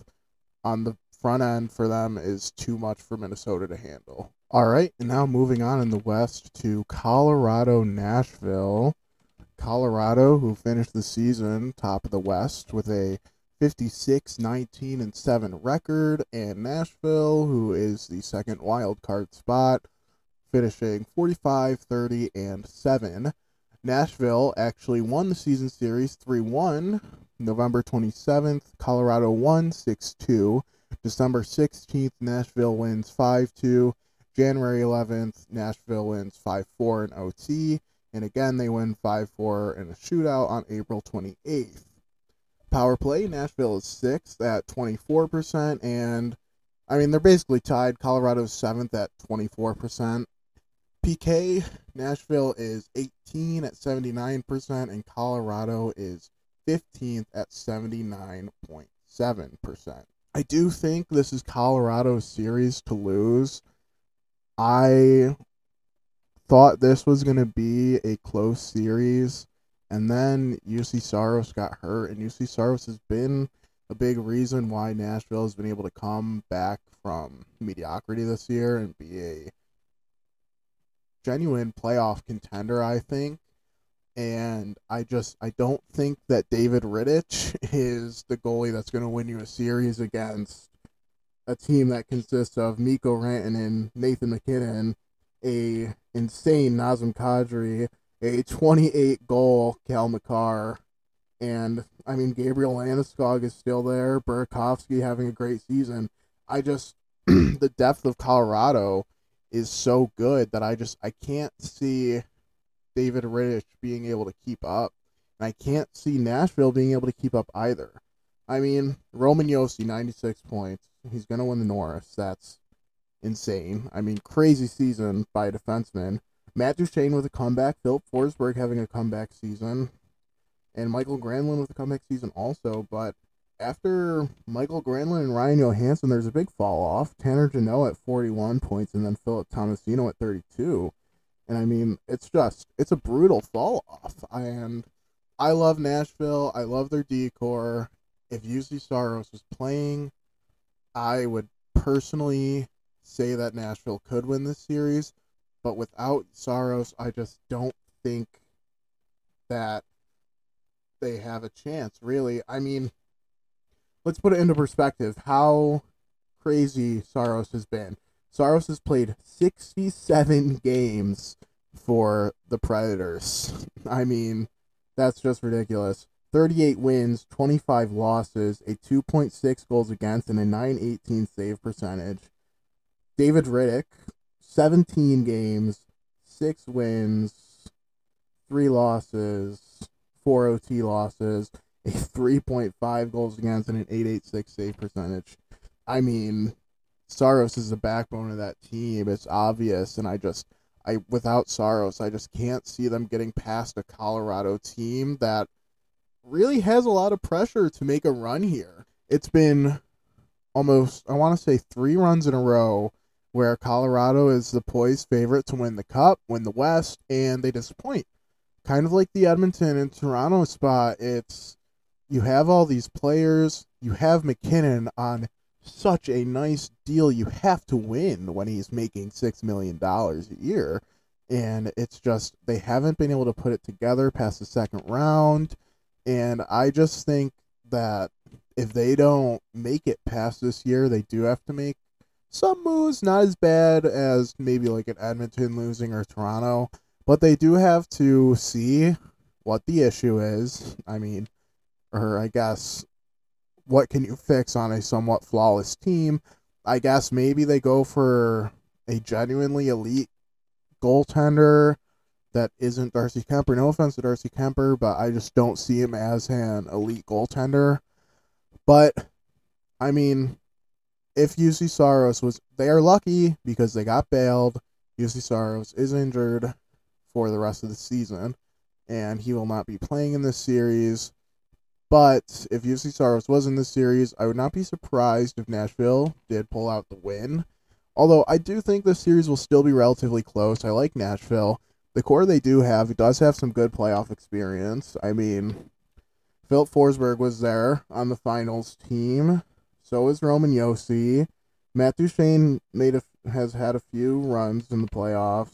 on the front end for them is too much for Minnesota to handle. All right, and now moving on in the West to Colorado, Nashville. Colorado, who finished the season top of the West with a 56 19 and 7 record, and Nashville, who is the second wild card spot, finishing 45 30 and 7. Nashville actually won the season series 3 1. November 27th, Colorado won 6 2. December 16th, Nashville wins 5 2. January 11th, Nashville wins 5 4 in OT. And again, they win 5 4 in a shootout on April 28th. Power play, Nashville is sixth at 24%, and I mean, they're basically tied. Colorado's seventh at 24%. PK, Nashville is 18 at 79%, and Colorado is 15th at 79.7%. I do think this is Colorado's series to lose. I thought this was going to be a close series. And then Juuse Saros got hurt, and Juuse Saros has been a big reason why Nashville has been able to come back from mediocrity this year and be a genuine playoff contender, I think. And I just I don't think that David Rittich is the goalie that's going to win you a series against a team that consists of Mikko Rantanen, and Nathan MacKinnon, a insane Nazem Kadri, a 28 goal Cale Makar. And I mean, Gabriel Landeskog is still there. Burakovsky having a great season. I just, the depth of Colorado is so good that I just, I can't see David Rittich being able to keep up. And I can't see Nashville being able to keep up either. I mean, Roman Josi 96 points. He's to win the Norris. That's insane. I mean, crazy season by a defenseman. Matt Duchene with a comeback, Filip Forsberg having a comeback season, and Mikael Granlund with a comeback season also. But after Mikael Granlund and Ryan Johansen, there's a big fall off. Tanner Jeannot at 41 points, and then Philip Tomasino at 32. And I mean, it's just, it's a brutal fall off. And I love Nashville. I love their decor. If Juuse Saros was playing, I would personally say that Nashville could win this series. But without Saros, I just don't think that they have a chance, really. I mean, let's put it into perspective how crazy Saros has been. Saros has played 67 games for the Predators. I mean, that's just ridiculous. 38 wins, 25 losses, a 2.6 goals against, and a 918 save percentage. David Rittich, 17 games, six wins, three losses, four OT losses, a 3.5 goals against, and an 886 save percentage. I mean, Saros is the backbone of that team. It's obvious, and I just, I without Saros, I just can't see them getting past a Colorado team that really has a lot of pressure to make a run here. It's been almost, I want to say, three runs in a row where Colorado is the poised favorite to win the Cup, win the West, and they disappoint. Kind of like the Edmonton and Toronto spot, it's you have all these players, you have MacKinnon on such a nice deal. You have to win when he's making $6 million a year. And it's just, they haven't been able to put it together past the second round. And I just think that if they don't make it past this year, they do have to make some moves, not as bad as maybe like an Edmonton losing or Toronto, but they do have to see what the issue is. I mean, or I guess what can you fix on a somewhat flawless team? I guess maybe they go for a genuinely elite goaltender that isn't Darcy Kuemper. No offense to Darcy Kuemper, but I just don't see him as an elite goaltender. But I mean, if Juuse Saros was, they are lucky because they got bailed. Juuse Saros is injured for the rest of the season, and he will not be playing in this series. But if Juuse Saros was in this series, I would not be surprised if Nashville did pull out the win. Although I do think this series will still be relatively close. I like Nashville. The core they do have does have some good playoff experience. I mean, Filip Forsberg was there on the finals team. So is Roman Josi. Matt Duchene made a, has had a few runs in the playoffs.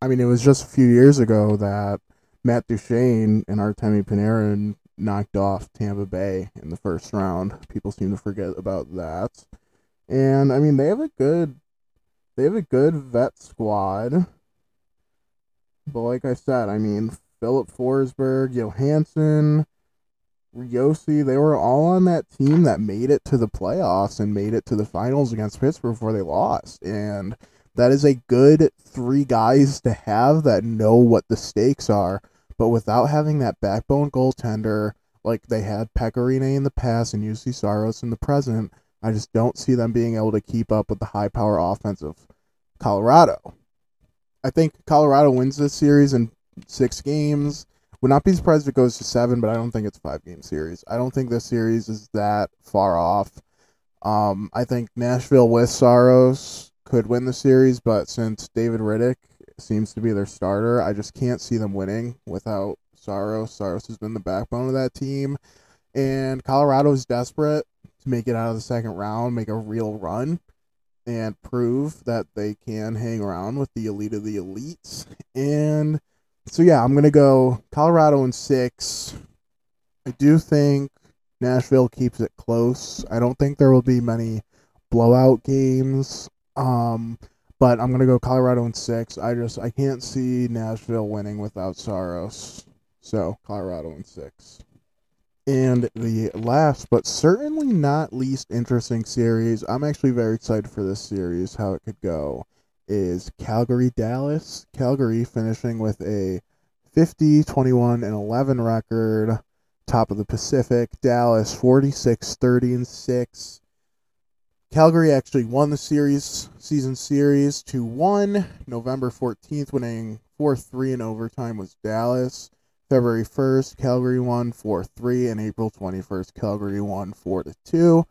I mean, it was just a few years ago that Matt Duchene and Artemi Panarin knocked off Tampa Bay in the first round. People seem to forget about that. And I mean, they have a good they have a good vet squad. But like I said, I mean, Filip Forsberg, Johansen, Josi, they were all on that team that made it to the playoffs and made it to the finals against Pittsburgh before they lost. And that is a good three guys to have that know what the stakes are. But without having that backbone goaltender like they had Pekka Rinne in the past and Juuse Saros in the present, I just don't see them being able to keep up with the high power offense of Colorado. I think Colorado wins this series in six games. Would not be surprised if it goes to seven, but I don't think it's five game series. I don't think this series is that far off. Um, I think Nashville with Saros could win the series, but since David Rittich seems to be their starter, I just can't see them winning without Saros. Saros has been the backbone of that team, and Colorado is desperate to make it out of the second round, make a real run, and prove that they can hang around with the elite of the elites. And so yeah, I'm gonna go Colorado in six. I do think Nashville keeps it close. I don't think there will be many blowout games. Um, but I'm gonna go Colorado in six. I just I can't see Nashville winning without Saros. So Colorado in six. And the last, but certainly not least interesting series, I'm actually very excited for this series, how it could go is Calgary Dallas. Calgary finishing with a 50, 21, and 11 record, top of the Pacific. Dallas 46, 30, and 6. Calgary actually won the series, season series 2 1. November 14th, winning 4 3 in overtime was Dallas. February 1st, Calgary won 4 3, and April 21st, Calgary won 4 2.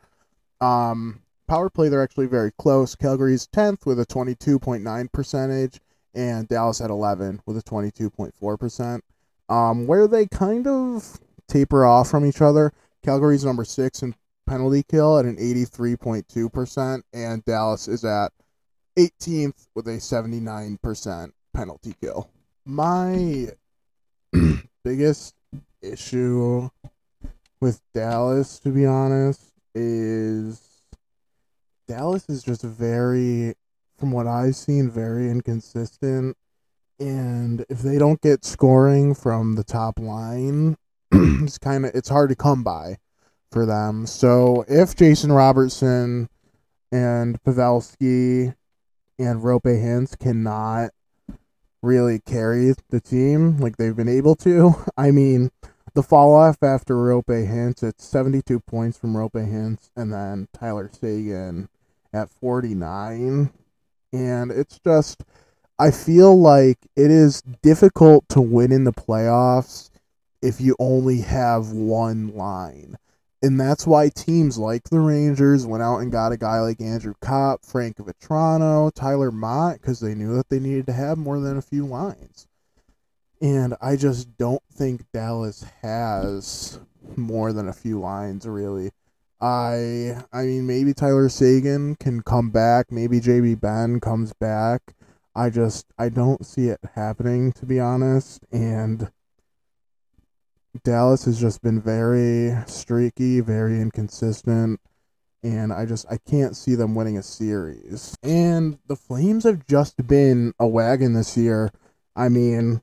Um, power play, they're actually very close. Calgary's 10th with a 22.9 percentage, and Dallas at 11 with a 22.4%. Um, where they kind of taper off from each other, Calgary's number 6 in penalty kill at an 83.2%, and Dallas is at 18th with a 79% penalty kill. My biggest issue with Dallas, to be honest, is Dallas is just very, from what I've seen, very inconsistent. And if they don't get scoring from the top line, it's kind of it's hard to come by for them. So if Jason Robertson and Pavelski and Roope Hintz cannot really carry the team like they've been able to, I mean, the fall off after Roope Hintz, it's 72 points from Roope Hintz, and then Tyler Seguin at 49. And it's just, I feel like it is difficult to win in the playoffs if you only have one line. And that's why teams like the Rangers went out and got a guy like Andrew Copp, Frank Vatrano, Tyler Motte, because they knew that they needed to have more than a few lines. And I just don't think Dallas has more than a few lines, really. I I mean maybe Tyler Seguin can come back, maybe JB Benn comes back. I just I don't see it happening to be honest and Dallas has just been very streaky, very inconsistent and I just I can't see them winning a series. And the Flames have just been a wagon this year. I mean,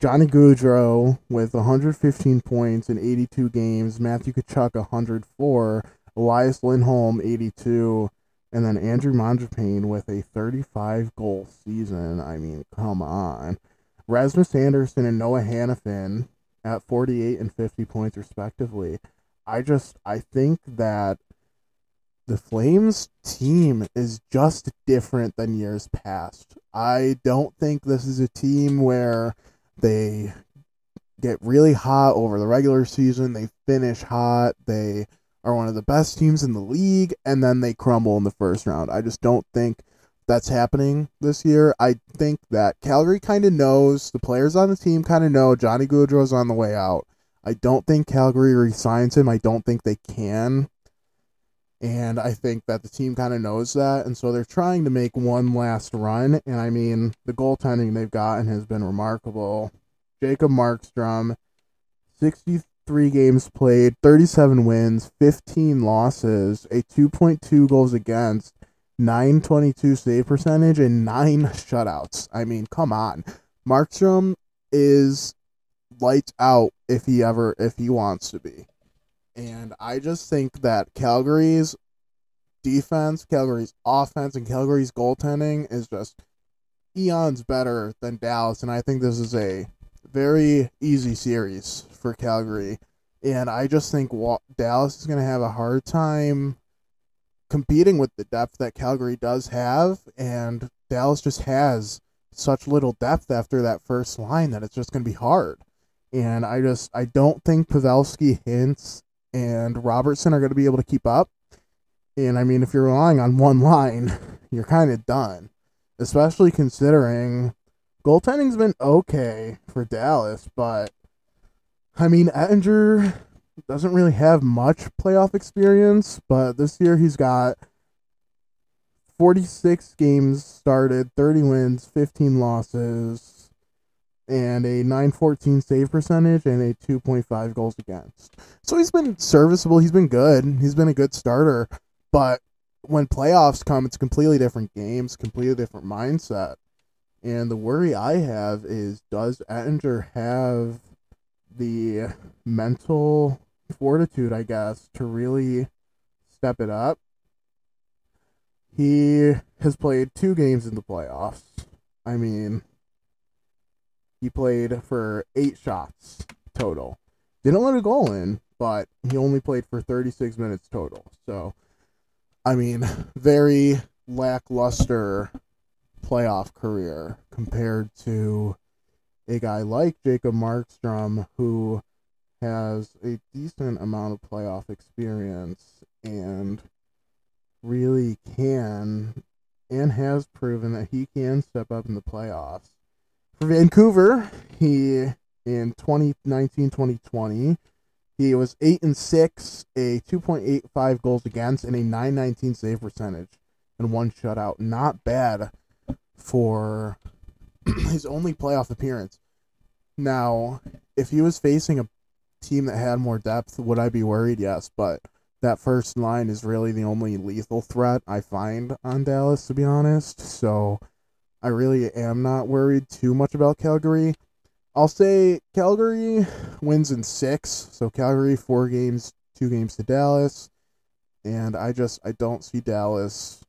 Johnny Gaudreau with 115 points in 82 games, Matthew Tkachuk 104, Elias Lindholm 82, and then Andrew Mangiapane with a 35 goal season. I mean, come on. Rasmus Andersson and Noah Hanifin at 48 and 50 points respectively. I just I think that the Flames team is just different than years past. I don't think this is a team where they get really hot over the regular season, they finish hot, they are one of the best teams in the league, and then they crumble in the first round. I just don't think that's happening this year. I think that Calgary kind of knows, the players on the team kind of know Johnny Gaudreau's on the way out. I don't think Calgary resigns him. I don't think they can. And I think that the team kind of knows that. And so they're trying to make one last run. And I mean, the goaltending they've gotten has been remarkable. Jacob Markstrom, 63 games played, 37 wins, 15 losses, a 2.2 goals against, 922 save percentage, and nine shutouts. I mean, come on. Markstrom is lights out if he ever if he wants to be. And I just think that Calgary's defense, Calgary's offense, and Calgary's goaltending is just eons better than Dallas. And I think this is a very easy series for Calgary. And I just think Dallas is going to have a hard time competing with the depth that Calgary does have. And Dallas just has such little depth after that first line that it's just going to be hard. And I just, I don't think Pavelski, Hintz, and Robertson are going to be able to keep up. And I mean, if you're relying on one line, you're kind of done, especially considering goaltending's been okay for Dallas, but I mean, Oettinger doesn't really have much playoff experience, but this year he's got 46 games started, 30 wins, 15 losses, and a 914 save percentage and a 2.5 goals against. So he's been serviceable, he's been good, he's been a good starter, but when playoffs come, it's completely different games, completely different mindset. And the worry I have is does Oettinger have the mental fortitude, I guess, to really step it up? He has played two games in the playoffs. I mean, he played for eight shots total. Didn't let a goal in, but he only played for 36 minutes total. So, I mean, very lackluster playoff career compared to a guy like Jacob Markstrom who has a decent amount of playoff experience and really can and has proven that he can step up in the playoffs. For Vancouver, he in 2019-2020, he was 8 and 6, a 2.85 goals against and a 919 save percentage and one shutout. Not bad for his only playoff appearance. Now, if he was facing a team that had more depth, would I be worried? Yes, but that first line is really the only lethal threat I find on Dallas, to be honest. So I really am not worried too much about Calgary. I'll say Calgary wins in six. So Calgary four games, two games to Dallas, and I just I don't see Dallas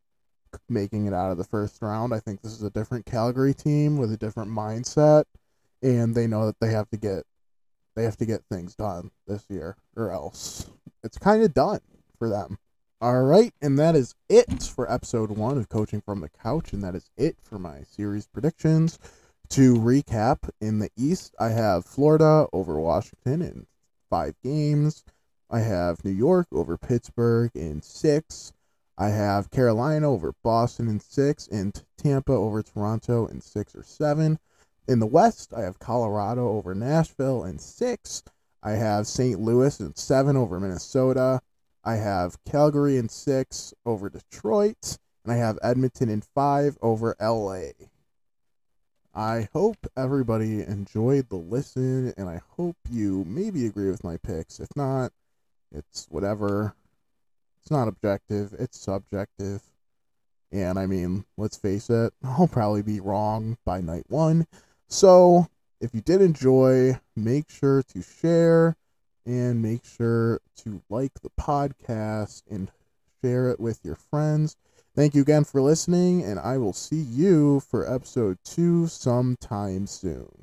making it out of the first round. I think this is a different Calgary team with a different mindset, and they know that they have to get they have to get things done this year, or else it's kind of done for them. All right, and that is it for episode one of Coaching from the Couch, and that is it for my series predictions. To recap, in the East, I have Florida over Washington in five games. I have New York over Pittsburgh in six. I have Carolina over Boston in six, and Tampa over Toronto in six or seven. In the West, I have Colorado over Nashville in six. I have St. Louis in seven over Minnesota. I have Calgary in six over Detroit. And I have Edmonton in five over LA. I hope everybody enjoyed the listen, and I hope you maybe agree with my picks. If not, it's whatever. It's not objective, it's subjective. And I mean, let's face it, I'll probably be wrong by night one. So, if you did enjoy, make sure to share and make sure to like the podcast and share it with your friends. Thank you again for listening, and I will see you for episode two sometime soon.